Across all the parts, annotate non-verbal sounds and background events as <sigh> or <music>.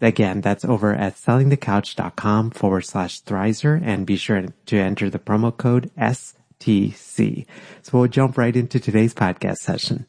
Again, that's over at sellingthecouch.com forward slash Thrizer and be sure to enter the promo code STC. So we'll jump right into today's podcast session.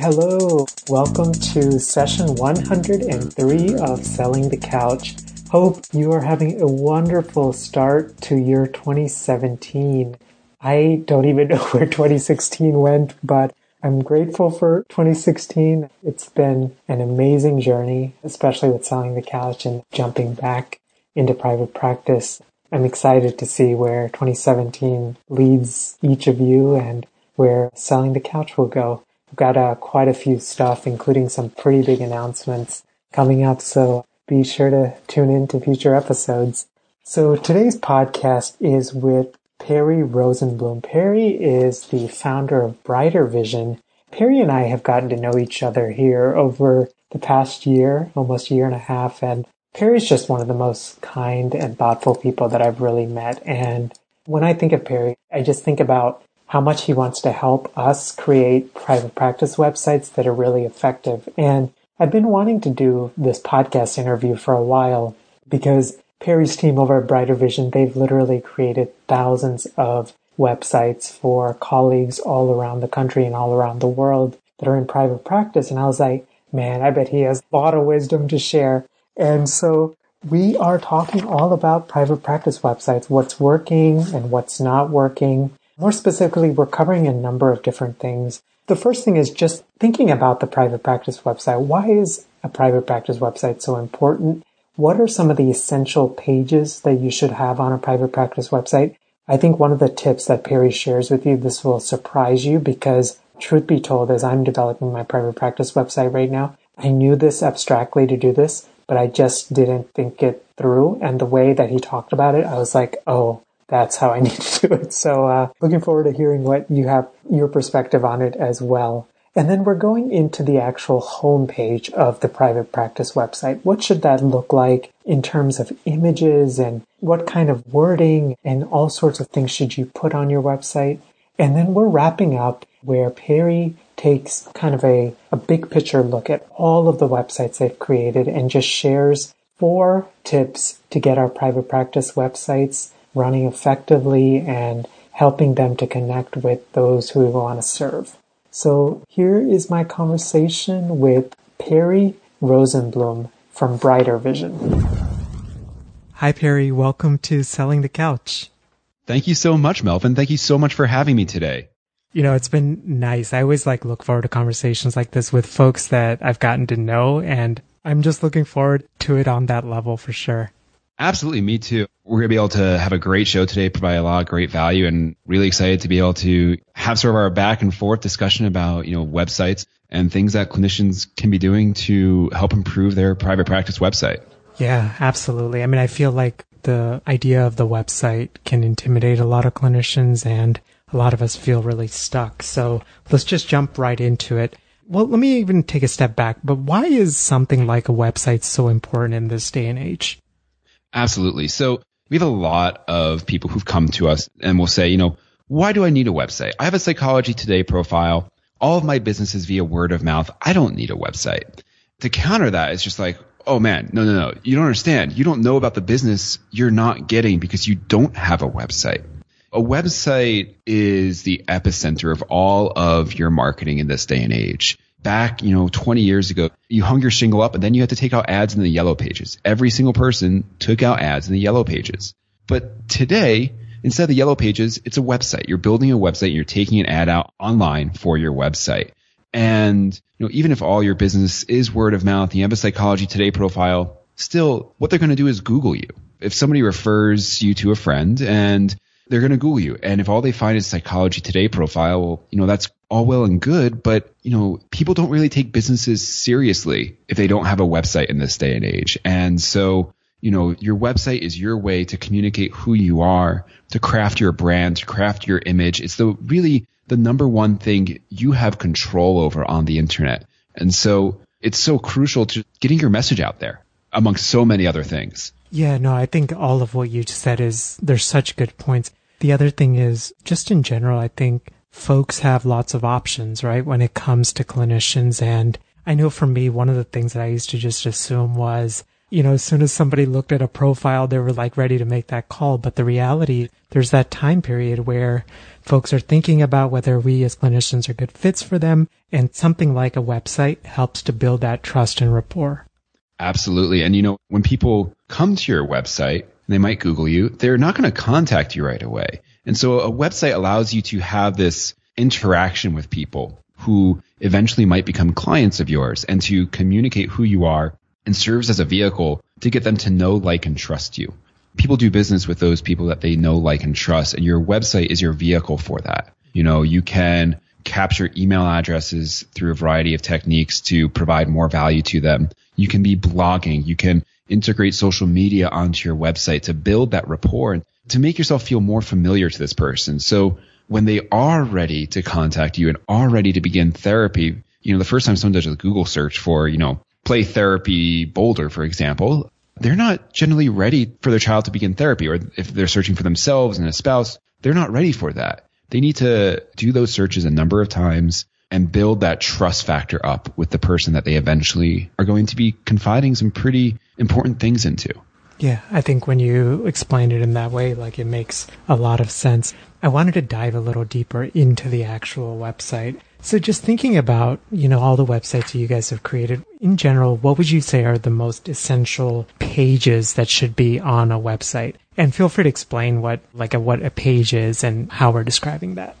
Hello, welcome to session 103 of Selling the Couch. Hope you are having a wonderful start to year 2017. I don't even know <laughs> where 2016 went, but I'm grateful for 2016. It's been an amazing journey, especially with selling the couch and jumping back into private practice. I'm excited to see where 2017 leads each of you and where selling the couch will go. I've got uh, quite a few stuff, including some pretty big announcements coming up. So be sure to tune in to future episodes. So today's podcast is with Perry Rosenblum. Perry is the founder of Brighter Vision. Perry and I have gotten to know each other here over the past year, almost a year and a half, and Perry's just one of the most kind and thoughtful people that I've really met. And when I think of Perry, I just think about how much he wants to help us create private practice websites that are really effective. And I've been wanting to do this podcast interview for a while because Perry's team over at Brighter Vision, they've literally created thousands of websites for colleagues all around the country and all around the world that are in private practice. And I was like, man, I bet he has a lot of wisdom to share. And so we are talking all about private practice websites, what's working and what's not working. More specifically, we're covering a number of different things. The first thing is just thinking about the private practice website. Why is a private practice website so important? What are some of the essential pages that you should have on a private practice website? I think one of the tips that Perry shares with you, this will surprise you because truth be told, as I'm developing my private practice website right now, I knew this abstractly to do this, but I just didn't think it through. And the way that he talked about it, I was like, oh, that's how I <laughs> need to do it. So, uh, looking forward to hearing what you have, your perspective on it as well. And then we're going into the actual homepage of the private practice website. What should that look like in terms of images and what kind of wording and all sorts of things should you put on your website? And then we're wrapping up where Perry takes kind of a, a big picture look at all of the websites they've created and just shares four tips to get our private practice websites running effectively and helping them to connect with those who we want to serve. So here is my conversation with Perry Rosenblum from Brighter Vision. Hi, Perry. Welcome to Selling the Couch. Thank you so much, Melvin. Thank you so much for having me today. You know, it's been nice. I always like look forward to conversations like this with folks that I've gotten to know and I'm just looking forward to it on that level for sure. Absolutely, me too. We're going to be able to have a great show today, provide a lot of great value, and really excited to be able to have sort of our back and forth discussion about, you know, websites and things that clinicians can be doing to help improve their private practice website. Yeah, absolutely. I mean, I feel like the idea of the website can intimidate a lot of clinicians and a lot of us feel really stuck. So let's just jump right into it. Well, let me even take a step back, but why is something like a website so important in this day and age? Absolutely. So we have a lot of people who've come to us and will say, you know, why do I need a website? I have a psychology today profile. All of my business is via word of mouth. I don't need a website. To counter that, it's just like, oh man, no, no, no. You don't understand. You don't know about the business you're not getting because you don't have a website. A website is the epicenter of all of your marketing in this day and age back, you know, 20 years ago, you hung your shingle up and then you had to take out ads in the yellow pages. Every single person took out ads in the yellow pages. But today, instead of the yellow pages, it's a website. You're building a website. You're taking an ad out online for your website. And, you know, even if all your business is word of mouth, you have a psychology today profile, still what they're going to do is Google you. If somebody refers you to a friend and they're going to Google you. And if all they find is psychology today profile, well, you know, that's all well and good, but you know, people don't really take businesses seriously if they don't have a website in this day and age. And so, you know, your website is your way to communicate who you are, to craft your brand, to craft your image. It's the really the number one thing you have control over on the internet. And so it's so crucial to getting your message out there amongst so many other things. Yeah, no, I think all of what you said is there's such good points. The other thing is just in general, I think folks have lots of options, right? When it comes to clinicians. And I know for me, one of the things that I used to just assume was, you know, as soon as somebody looked at a profile, they were like ready to make that call. But the reality, there's that time period where folks are thinking about whether we as clinicians are good fits for them. And something like a website helps to build that trust and rapport. Absolutely. And you know, when people come to your website, they might Google you, they're not going to contact you right away. And so a website allows you to have this interaction with people who eventually might become clients of yours and to communicate who you are and serves as a vehicle to get them to know, like, and trust you. People do business with those people that they know, like, and trust, and your website is your vehicle for that. You know, you can capture email addresses through a variety of techniques to provide more value to them. You can be blogging. You can integrate social media onto your website to build that rapport to make yourself feel more familiar to this person. So when they are ready to contact you and are ready to begin therapy, you know, the first time someone does a Google search for, you know, play therapy Boulder, for example, they're not generally ready for their child to begin therapy. Or if they're searching for themselves and a spouse, they're not ready for that. They need to do those searches a number of times and build that trust factor up with the person that they eventually are going to be confiding some pretty important things into. Yeah, I think when you explain it in that way, like it makes a lot of sense. I wanted to dive a little deeper into the actual website. So just thinking about, you know, all the websites you guys have created in general, what would you say are the most essential pages that should be on a website? And feel free to explain what, like a, what a page is and how we're describing that.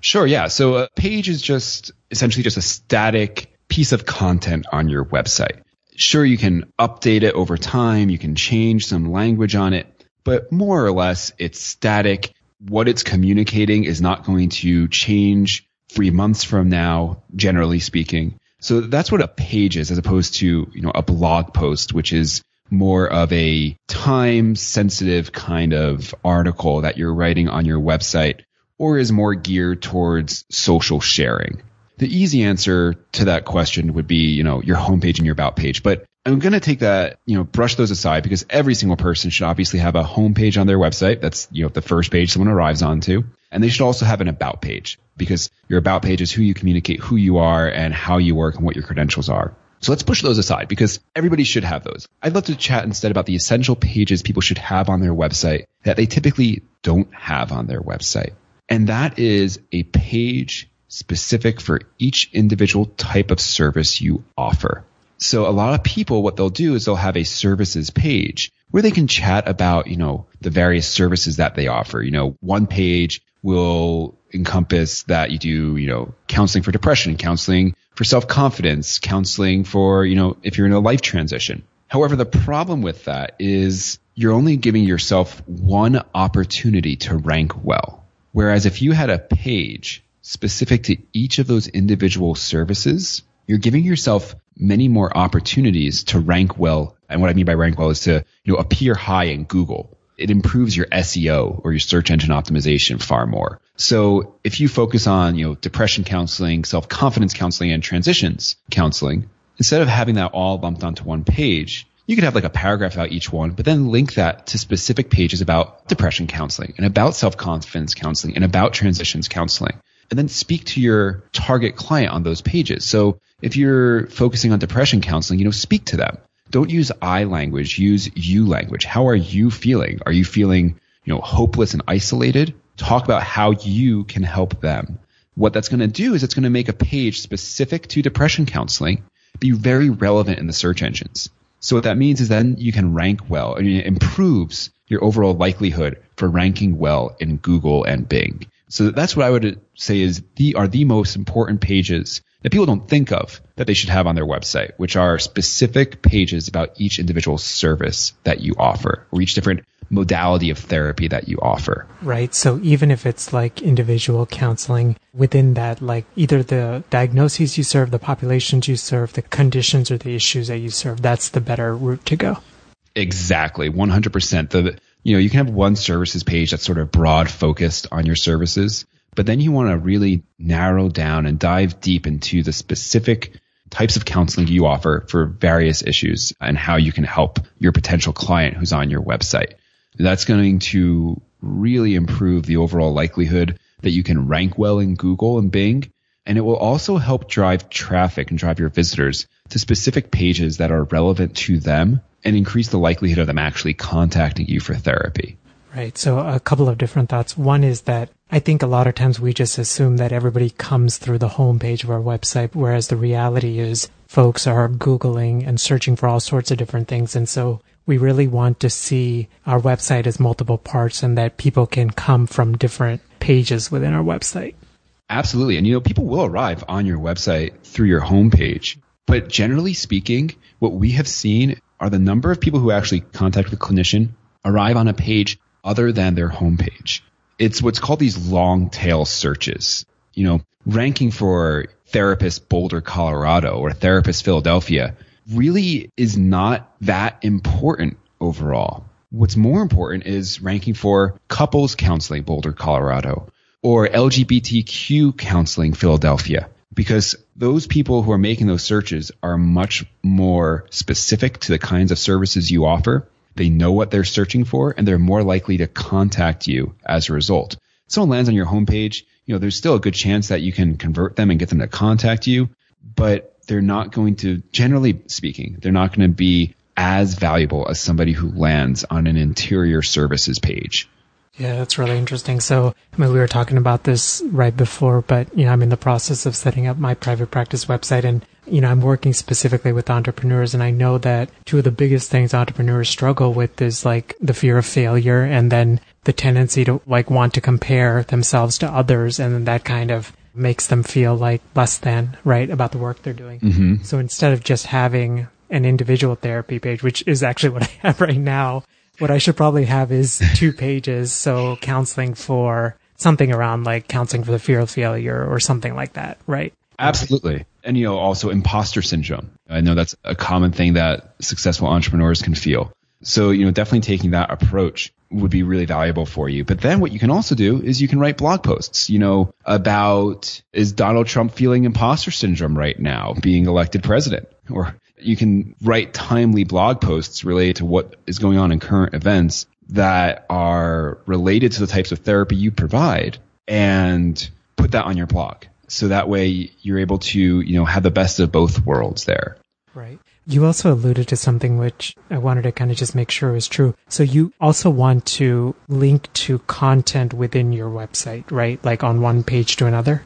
Sure. Yeah. So a page is just essentially just a static piece of content on your website. Sure, you can update it over time. You can change some language on it, but more or less it's static. What it's communicating is not going to change three months from now, generally speaking. So that's what a page is as opposed to, you know, a blog post, which is more of a time sensitive kind of article that you're writing on your website or is more geared towards social sharing. The easy answer to that question would be, you know, your homepage and your about page. But I'm going to take that, you know, brush those aside because every single person should obviously have a homepage on their website. That's, you know, the first page someone arrives onto. And they should also have an about page because your about page is who you communicate, who you are and how you work and what your credentials are. So let's push those aside because everybody should have those. I'd love to chat instead about the essential pages people should have on their website that they typically don't have on their website. And that is a page specific for each individual type of service you offer. So a lot of people, what they'll do is they'll have a services page where they can chat about, you know, the various services that they offer. You know, one page will encompass that you do, you know, counseling for depression, counseling for self-confidence, counseling for, you know, if you're in a life transition. However, the problem with that is you're only giving yourself one opportunity to rank well. Whereas if you had a page specific to each of those individual services, you're giving yourself many more opportunities to rank well. And what I mean by rank well is to, you know, appear high in Google. It improves your SEO or your search engine optimization far more. So if you focus on, you know, depression counseling, self-confidence counseling, and transitions counseling, instead of having that all lumped onto one page, you could have like a paragraph about each one, but then link that to specific pages about depression counseling and about self-confidence counseling and about transitions counseling and then speak to your target client on those pages. So if you're focusing on depression counseling, you know, speak to them. Don't use I language, use you language. How are you feeling? Are you feeling, you know, hopeless and isolated? Talk about how you can help them. What that's going to do is it's going to make a page specific to depression counseling be very relevant in the search engines. So what that means is then you can rank well and it improves your overall likelihood for ranking well in Google and Bing. So that's what I would say is the are the most important pages that people don't think of that they should have on their website, which are specific pages about each individual service that you offer or each different modality of therapy that you offer. Right. So even if it's like individual counseling within that, like either the diagnoses you serve, the populations you serve, the conditions or the issues that you serve, that's the better route to go. Exactly. 100%. The, you know, you can have one services page that's sort of broad focused on your services, but then you want to really narrow down and dive deep into the specific types of counseling you offer for various issues and how you can help your potential client who's on your website. That's going to really improve the overall likelihood that you can rank well in Google and Bing. And it will also help drive traffic and drive your visitors to specific pages that are relevant to them and increase the likelihood of them actually contacting you for therapy. Right. So a couple of different thoughts. One is that I think a lot of times we just assume that everybody comes through the homepage of our website, whereas the reality is folks are Googling and searching for all sorts of different things. And so we really want to see our website as multiple parts and that people can come from different pages within our website. Absolutely. And you know, people will arrive on your website through your homepage. But generally speaking, what we have seen are the number of people who actually contact the clinician arrive on a page other than their homepage. It's what's called these long tail searches. You know, ranking for therapist Boulder, Colorado or therapist Philadelphia really is not that important overall. What's more important is ranking for couples counseling Boulder, Colorado or LGBTQ counseling Philadelphia because those people who are making those searches are much more specific to the kinds of services you offer. They know what they're searching for and they're more likely to contact you as a result. If someone lands on your homepage, you know, there's still a good chance that you can convert them and get them to contact you, but they're not going to, generally speaking, they're not going to be as valuable as somebody who lands on an interior services page. Yeah, that's really interesting. So, I mean, we were talking about this right before, but, you know, I'm in the process of setting up my private practice website and, you know, I'm working specifically with entrepreneurs and I know that two of the biggest things entrepreneurs struggle with is like the fear of failure and then the tendency to like want to compare themselves to others and then that kind of makes them feel like less than, right, about the work they're doing. Mm-hmm. So instead of just having an individual therapy page, which is actually <laughs> what I have right now, what I should probably have is two pages. So counseling for something around like counseling for the fear of failure or something like that, right? Absolutely. And you know, also imposter syndrome. I know that's a common thing that successful entrepreneurs can feel. So, you know, definitely taking that approach would be really valuable for you. But then what you can also do is you can write blog posts, you know, about is Donald Trump feeling imposter syndrome right now being elected president? Or you can write timely blog posts related to what is going on in current events that are related to the types of therapy you provide and put that on your blog. So that way you're able to, you know, have the best of both worlds there. Right. You also alluded to something which I wanted to kind of just make sure was true. So you also want to link to content within your website, right? Like on one page to another?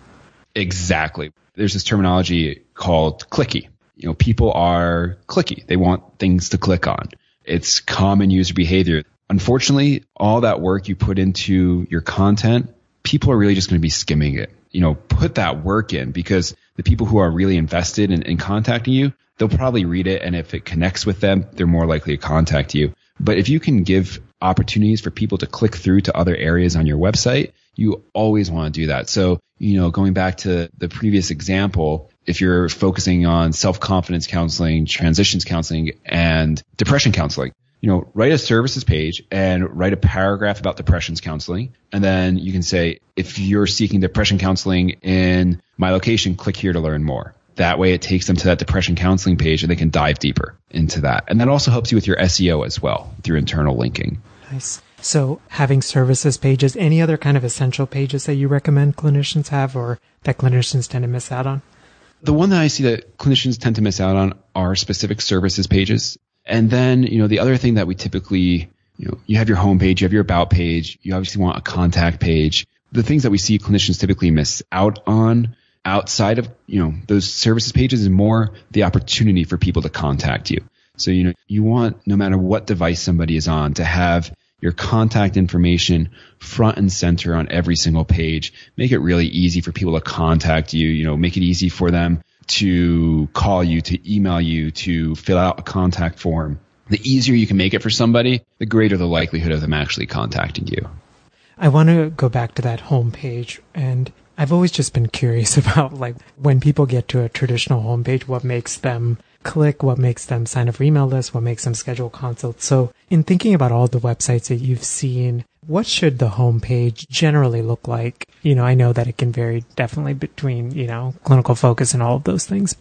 Exactly. There's this terminology called clicky. You know, people are clicky. They want things to click on. It's common user behavior. Unfortunately, all that work you put into your content, people are really just going to be skimming it. You know, put that work in because the people who are really invested in, in contacting you, they'll probably read it. And if it connects with them, they're more likely to contact you. But if you can give opportunities for people to click through to other areas on your website, you always want to do that. So, you know, going back to the previous example, if you're focusing on self-confidence counseling, transitions counseling, and depression counseling, you know, write a services page and write a paragraph about depressions counseling. And then you can say, if you're seeking depression counseling in my location, click here to learn more. That way it takes them to that depression counseling page and they can dive deeper into that. And that also helps you with your SEO as well through internal linking. Nice. So having services pages, any other kind of essential pages that you recommend clinicians have or that clinicians tend to miss out on? The one that I see that clinicians tend to miss out on are specific services pages. And then, you know, the other thing that we typically, you know, you have your homepage, you have your about page, you obviously want a contact page. The things that we see clinicians typically miss out on outside of, you know, those services pages is more the opportunity for people to contact you. So, you know, you want no matter what device somebody is on to have your contact information front and center on every single page. Make it really easy for people to contact you, you know, make it easy for them to call you, to email you, to fill out a contact form. The easier you can make it for somebody, the greater the likelihood of them actually contacting you. I want to go back to that homepage and I've always just been curious <laughs> about like when people get to a traditional homepage, what makes them click, what makes them sign up for email lists, what makes them schedule consults. So in thinking about all the websites that you've seen, what should the homepage generally look like? You know, I know that it can vary definitely between, you know, clinical focus and all of those things.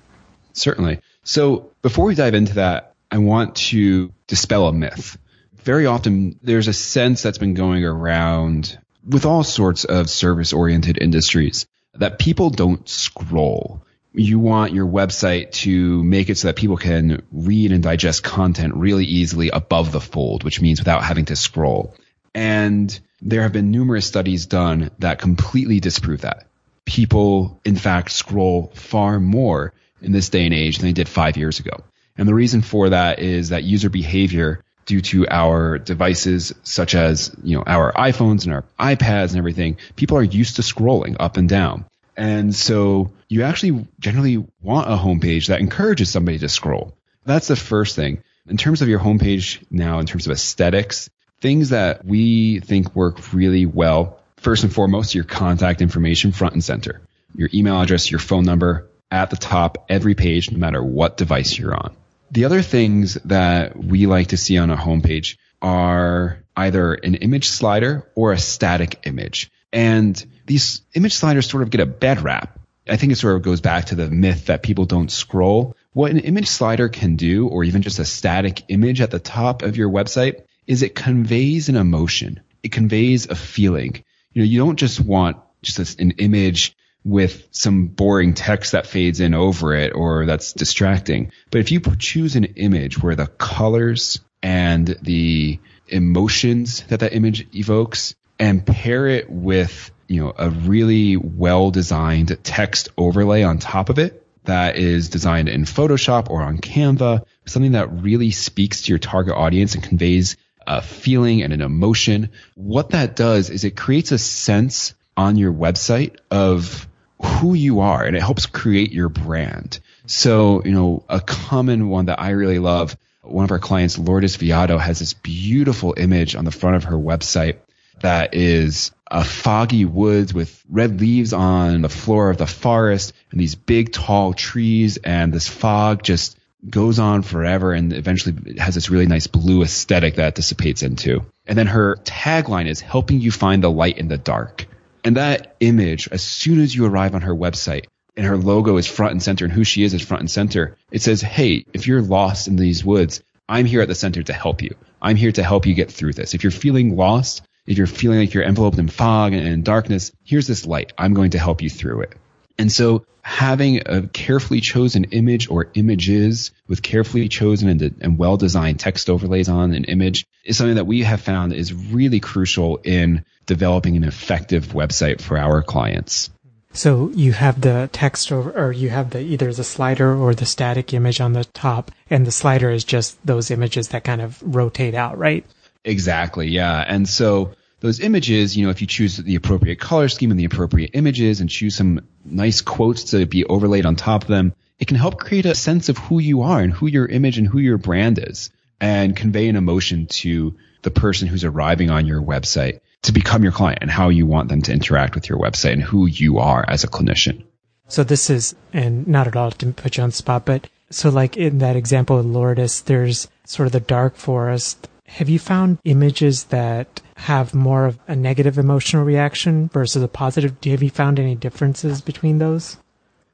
Certainly. So before we dive into that, I want to dispel a myth. Very often there's a sense that's been going around with all sorts of service oriented industries that people don't scroll. You want your website to make it so that people can read and digest content really easily above the fold, which means without having to scroll. And there have been numerous studies done that completely disprove that. People, in fact, scroll far more in this day and age than they did five years ago. And the reason for that is that user behavior due to our devices such as, you know, our iPhones and our iPads and everything, people are used to scrolling up and down. And so you actually generally want a homepage that encourages somebody to scroll. That's the first thing. In terms of your homepage now, in terms of aesthetics, things that we think work really well, first and foremost, your contact information front and center. Your email address, your phone number at the top, every page, no matter what device you're on. The other things that we like to see on a homepage are either an image slider or a static image. And these image sliders sort of get a bad rap. I think it sort of goes back to the myth that people don't scroll. What an image slider can do, or even just a static image at the top of your website, is it conveys an emotion. It conveys a feeling. You know, you don't just want just an image with some boring text that fades in over it or that's distracting. But if you choose an image where the colors and the emotions that that image evokes and pair it with, you know, a really well designed text overlay on top of it that is designed in Photoshop or on Canva, something that really speaks to your target audience and conveys a feeling and an emotion. What that does is it creates a sense on your website of who you are and it helps create your brand. So, you know, a common one that I really love, one of our clients, Lourdes Viado, has this beautiful image on the front of her website that is a foggy woods with red leaves on the floor of the forest and these big tall trees and this fog just goes on forever and eventually has this really nice blue aesthetic that dissipates into. And then her tagline is helping you find the light in the dark. And that image, as soon as you arrive on her website, and her logo is front and center, and who she is is front and center, it says, Hey, if you're lost in these woods, I'm here at the center to help you. I'm here to help you get through this. If you're feeling lost, if you're feeling like you're enveloped in fog and darkness, here's this light. I'm going to help you through it. And so having a carefully chosen image or images with carefully chosen and, and well designed text overlays on an image is something that we have found is really crucial in developing an effective website for our clients. So you have the text over, or you have the either the slider or the static image on the top, and the slider is just those images that kind of rotate out, right? Exactly, yeah. And so those images, you know, if you choose the appropriate color scheme and the appropriate images and choose some nice quotes to be overlaid on top of them, it can help create a sense of who you are and who your image and who your brand is and convey an emotion to the person who's arriving on your website to become your client and how you want them to interact with your website and who you are as a clinician. So this is, and not at all to put you on spot, but so like in that example of Lourdes, there's sort of the dark forest. Have you found images that have more of a negative emotional reaction versus a positive? Have you found any differences between those?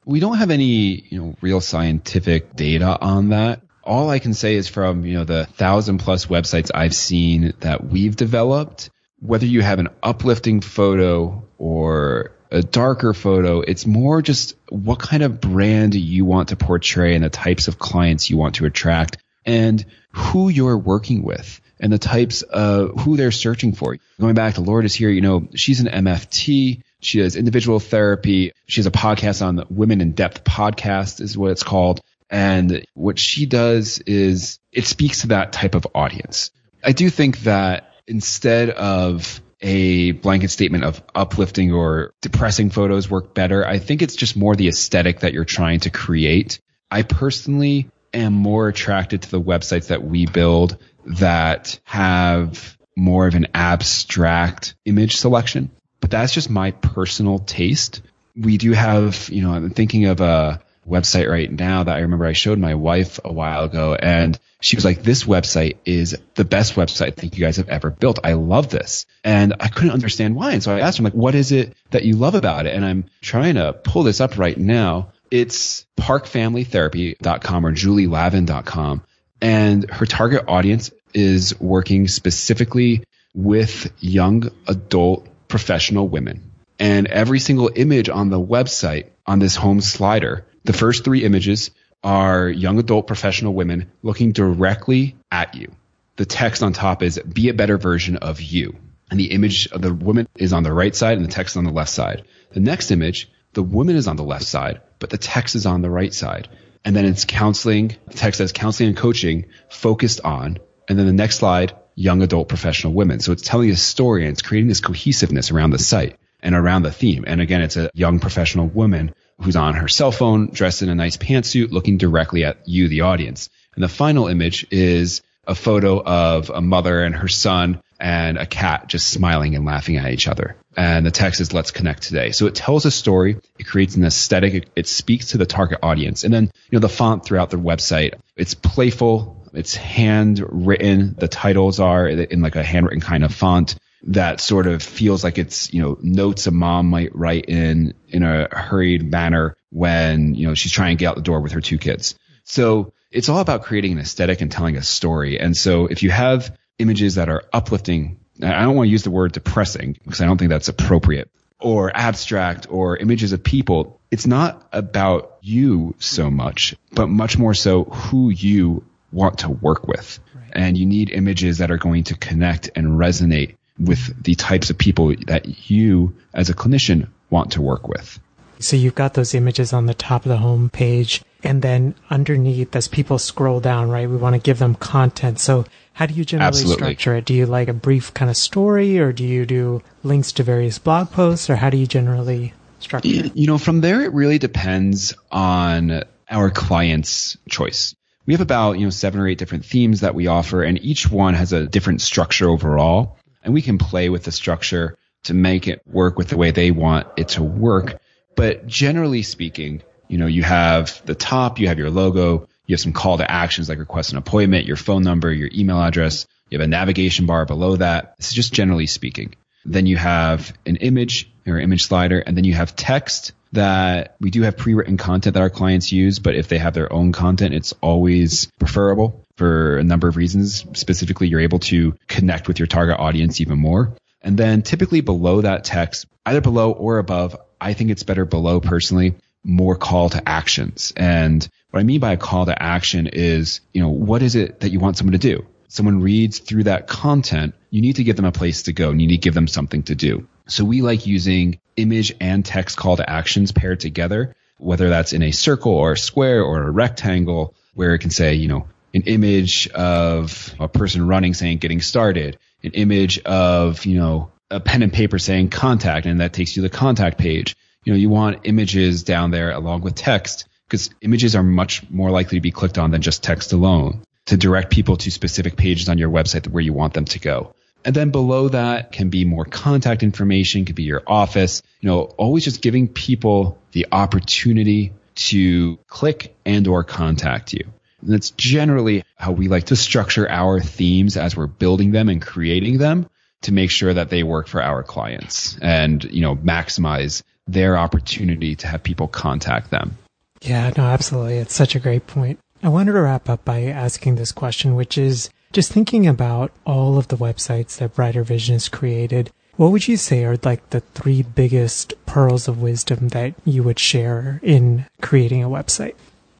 We don't have any, you know, real scientific data on that. All I can say is from, you know, the thousand plus websites I've seen that we've developed, whether you have an uplifting photo or a darker photo, it's more just what kind of brand you want to portray and the types of clients you want to attract and who you're working with and the types of who they're searching for. Going back to Lourdes here, you know, she's an MFT. She does individual therapy. She has a podcast on the Women in Depth podcast is what it's called. And what she does is it speaks to that type of audience. I do think that instead of a blanket statement of uplifting or depressing photos work better. I think it's just more the aesthetic that you're trying to create. I personally am more attracted to the websites that we build that have more of an abstract image selection, but that's just my personal taste. We do have, you know, I'm thinking of a website right now that I remember I showed my wife a while ago and she was like, this website is the best website I think you guys have ever built. I love this. And I couldn't understand why. And so I asked her, like, what is it that you love about it? And I'm trying to pull this up right now. It's parkfamilytherapy.com or julielavin.com. And her target audience is working specifically with young adult professional women. And every single image on the website on this home slider, the first three images are young adult professional women looking directly at you. The text on top is be a better version of you. And the image of the woman is on the right side and the text on the left side. The next image, the woman is on the left side, but the text is on the right side. And then it's counseling, the text says counseling and coaching focused on. And then the next slide, young adult professional women. So it's telling a story and it's creating this cohesiveness around the site and around the theme. And again, it's a young professional woman who's on her cell phone, dressed in a nice pantsuit, looking directly at you, the audience. And the final image is a photo of a mother and her son and a cat just smiling and laughing at each other. And the text is let's connect today. So it tells a story. It creates an aesthetic. It, it speaks to the target audience. And then, you know, the font throughout the website, it's playful. It's handwritten. The titles are in like a handwritten kind of font that sort of feels like it's, you know, notes a mom might write in, in a hurried manner when, you know, she's trying to get out the door with her two kids. So it's all about creating an aesthetic and telling a story. And so if you have images that are uplifting, I don't want to use the word depressing because I don't think that's appropriate or abstract or images of people. It's not about you so much, but much more so who you want to work with. Right. And you need images that are going to connect and resonate with the types of people that you as a clinician want to work with. So you've got those images on the top of the home page and then underneath as people scroll down, right? We want to give them content. So how do you generally Absolutely. structure it? Do you like a brief kind of story or do you do links to various blog posts or how do you generally structure it? You know, from there it really depends on our client's choice. We have about, you know, seven or eight different themes that we offer and each one has a different structure overall and we can play with the structure to make it work with the way they want it to work. But generally speaking, you know, you have the top, you have your logo, you have some call to actions like request an appointment, your phone number, your email address, you have a navigation bar below that. This is just generally speaking. Then you have an image or image slider, and then you have text that we do have pre-written content that our clients use, but if they have their own content, it's always preferable for a number of reasons. Specifically, you're able to connect with your target audience even more. And then typically below that text, either below or above, I think it's better below personally, more call to actions. And what I mean by a call to action is, you know, what is it that you want someone to do? Someone reads through that content, you need to give them a place to go and you need to give them something to do. So we like using image and text call to actions paired together, whether that's in a circle or a square or a rectangle where it can say, you know, an image of a person running saying getting started, an image of, you know, a pen and paper saying contact and that takes you to the contact page. You know, you want images down there along with text because images are much more likely to be clicked on than just text alone to direct people to specific pages on your website where you want them to go. And then below that can be more contact information, could be your office, you know, always just giving people the opportunity to click and or contact you. And that's generally how we like to structure our themes as we're building them and creating them to make sure that they work for our clients and, you know, maximize their opportunity to have people contact them. Yeah, no, absolutely. It's such a great point. I wanted to wrap up by asking this question, which is just thinking about all of the websites that Brighter Vision has created, what would you say are like the three biggest pearls of wisdom that you would share in creating a website?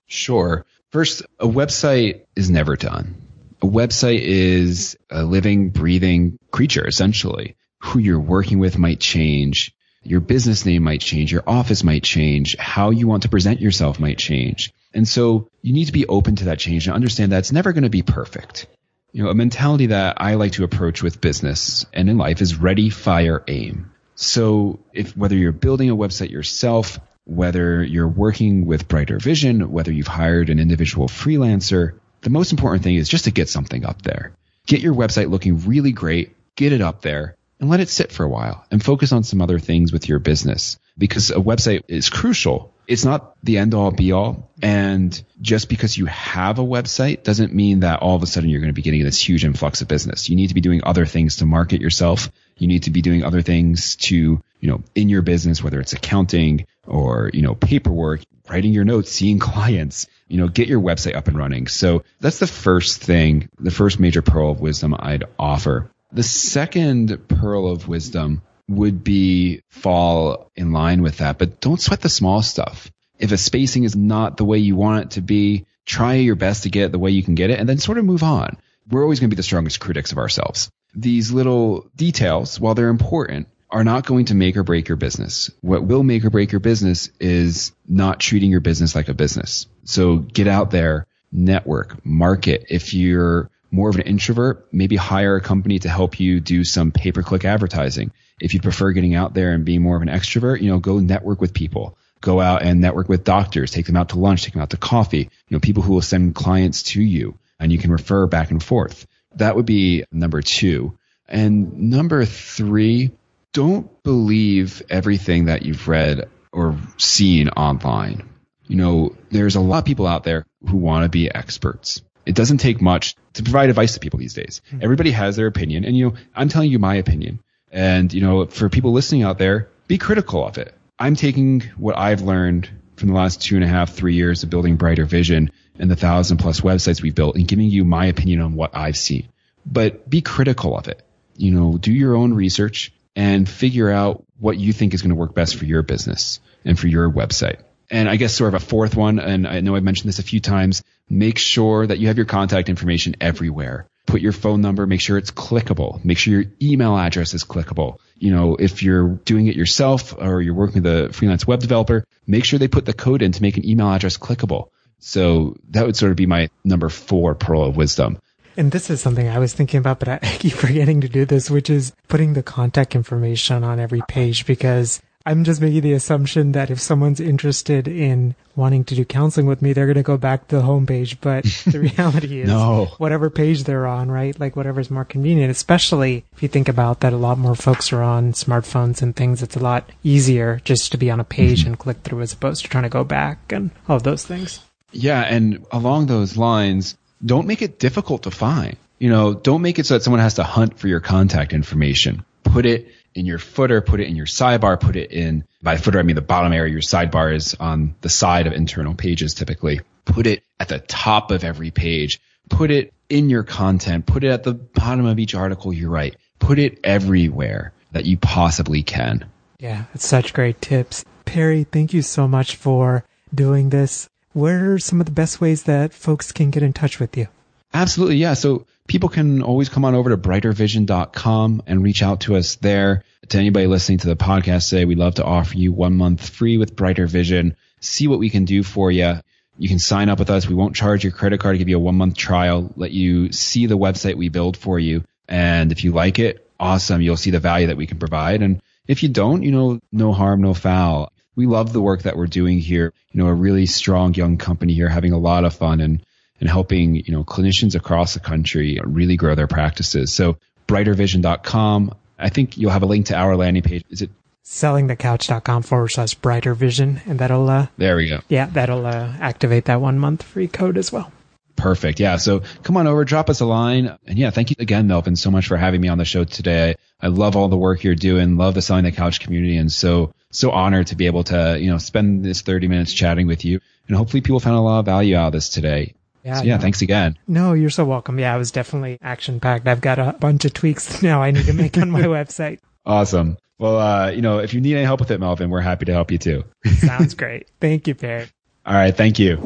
Sure. First, a website is never done. A website is a living, breathing creature, essentially. Who you're working with might change. Your business name might change. Your office might change. How you want to present yourself might change. And so you need to be open to that change and understand that it's never going to be perfect You know, a mentality that I like to approach with business and in life is ready, fire, aim. So if whether you're building a website yourself, whether you're working with Brighter Vision, whether you've hired an individual freelancer, the most important thing is just to get something up there. Get your website looking really great, get it up there, and let it sit for a while and focus on some other things with your business because a website is crucial. It's not the end all be all. And just because you have a website doesn't mean that all of a sudden you're going to be getting this huge influx of business. You need to be doing other things to market yourself. You need to be doing other things to, you know, in your business, whether it's accounting or, you know, paperwork, writing your notes, seeing <laughs> clients, you know, get your website up and running. So that's the first thing, the first major pearl of wisdom I'd offer. The second pearl of wisdom would be fall in line with that, but don't sweat the small stuff. If a spacing is not the way you want it to be, try your best to get it the way you can get it and then sort of move on. We're always going to be the strongest critics of ourselves. These little details, while they're important, are not going to make or break your business. What will make or break your business is not treating your business like a business. So get out there, network, market. If you're more of an introvert, maybe hire a company to help you do some pay per click advertising. If you prefer getting out there and being more of an extrovert, you know, go network with people. Go out and network with doctors, take them out to lunch, take them out to coffee, you know, people who will send clients to you and you can refer back and forth. That would be number two. And number three, don't believe everything that you've read or seen online. You know, there's a lot of people out there who want to be experts. It doesn't take much to provide advice to people these days. Mm-hmm. Everybody has their opinion. And, you know, I'm telling you my opinion. And, you know, for people listening out there, be critical of it. I'm taking what I've learned from the last two and a half, three years of building Brighter Vision and the thousand plus websites we've built and giving you my opinion on what I've seen. But be critical of it. You know, do your own research and figure out what you think is going to work best for your business and for your website. And I guess sort of a fourth one, and I know I've mentioned this a few times, make sure that you have your contact information everywhere. Put your phone number, make sure it's clickable. Make sure your email address is clickable. You know, if you're doing it yourself or you're working with a freelance web developer, make sure they put the code in to make an email address clickable. So that would sort of be my number four pearl of wisdom. And this is something I was thinking about, but I <laughs> keep forgetting to do this, which is putting the contact information on every page because I'm just making the assumption that if someone's interested in wanting to do counseling with me, they're going to go back to the homepage. But the <laughs> reality is, no. whatever page they're on, right? Like whatever's more convenient, especially if you think about that a lot more folks are on smartphones and things. It's a lot easier just to be on a page mm-hmm. and click through as opposed to trying to go back and all of those things. Yeah. And along those lines, don't make it difficult to find. You know, don't make it so that someone has to hunt for your contact information. Put it in your footer, put it in your sidebar, put it in, by footer, I mean the bottom area. Your sidebar is on the side of internal pages typically. Put it at the top of every page. Put it in your content. Put it at the bottom of each article you write. Put it everywhere that you possibly can. Yeah, it's such great tips. Perry, thank you so much for doing this where are some of the best ways that folks can get in touch with you? Absolutely. Yeah. So people can always come on over to brightervision.com and reach out to us there. To anybody listening to the podcast today, we'd love to offer you one month free with Brighter Vision. See what we can do for you. You can sign up with us. We won't charge your credit card, to give you a one month trial, let you see the website we build for you. And if you like it, awesome. You'll see the value that we can provide. And if you don't, you know, no harm, no foul we love the work that we're doing here. You know, a really strong young company here, having a lot of fun and and helping you know clinicians across the country really grow their practices. So brightervision.com. I think you'll have a link to our landing page. Is it sellingthecouch.com forward slash brighter vision and that'll uh, there we go yeah that'll uh, activate that one month free code as well perfect yeah so come on over drop us a line and yeah thank you again melvin so much for having me on the show today i love all the work you're doing love the selling the couch community and so so honored to be able to, you know, spend this 30 minutes chatting with you. And hopefully people found a lot of value out of this today. Yeah, so yeah, no. thanks again. No, you're so welcome. Yeah, it was definitely action packed. I've got a bunch of tweaks <laughs> now I need to make on my <laughs> website. Awesome. Well, uh, you know, if you need any help with it, Melvin, we're happy to help you too. <laughs> Sounds great. Thank you, Perry. All right. Thank you.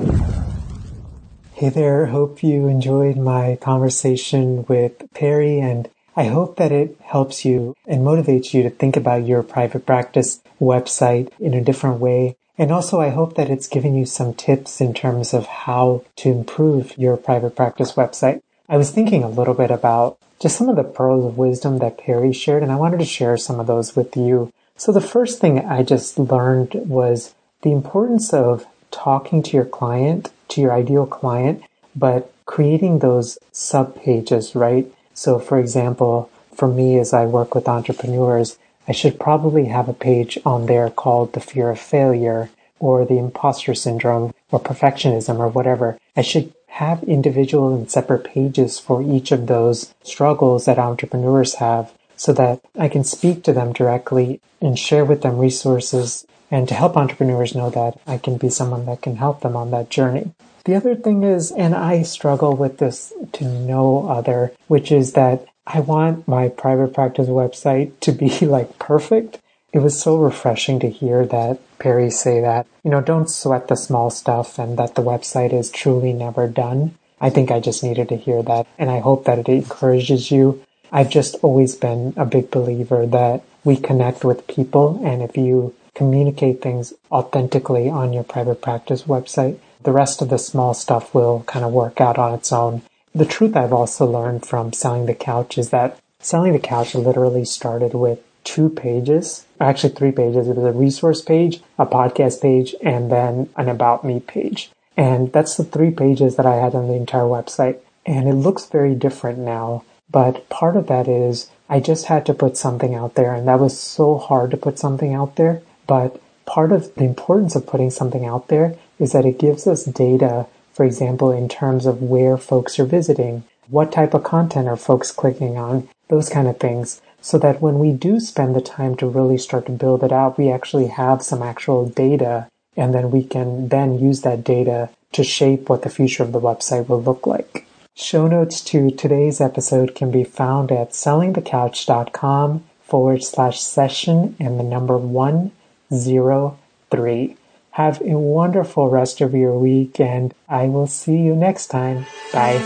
Hey there. Hope you enjoyed my conversation with Perry and I hope that it helps you and motivates you to think about your private practice website in a different way. And also, I hope that it's given you some tips in terms of how to improve your private practice website. I was thinking a little bit about just some of the pearls of wisdom that Perry shared, and I wanted to share some of those with you. So the first thing I just learned was the importance of talking to your client, to your ideal client, but creating those sub pages, right? So for example, for me, as I work with entrepreneurs, I should probably have a page on there called the fear of failure or the imposter syndrome or perfectionism or whatever. I should have individual and separate pages for each of those struggles that entrepreneurs have so that I can speak to them directly and share with them resources and to help entrepreneurs know that I can be someone that can help them on that journey. The other thing is, and I struggle with this to no other, which is that I want my private practice website to be <laughs> like perfect. It was so refreshing to hear that Perry say that, you know, don't sweat the small stuff and that the website is truly never done. I think I just needed to hear that and I hope that it encourages you. I've just always been a big believer that we connect with people and if you communicate things authentically on your private practice website, the rest of the small stuff will kind of work out on its own. The truth I've also learned from selling the couch is that selling the couch literally started with two pages, actually three pages. It was a resource page, a podcast page, and then an about me page. And that's the three pages that I had on the entire website. And it looks very different now. But part of that is I just had to put something out there and that was so hard to put something out there. But part of the importance of putting something out there is that it gives us data for example, in terms of where folks are visiting, what type of content are folks clicking on, those kind of things, so that when we do spend the time to really start to build it out, we actually have some actual data, and then we can then use that data to shape what the future of the website will look like. Show notes to today's episode can be found at sellingthecouch.com forward slash session and the number 103. Have a wonderful rest of your week, and I will see you next time. Bye.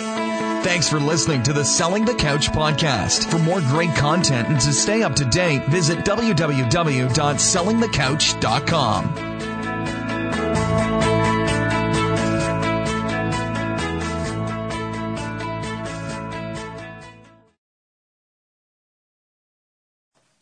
Thanks for listening to the Selling the Couch podcast. For more great content and to stay up to date, visit www.sellingthecouch.com.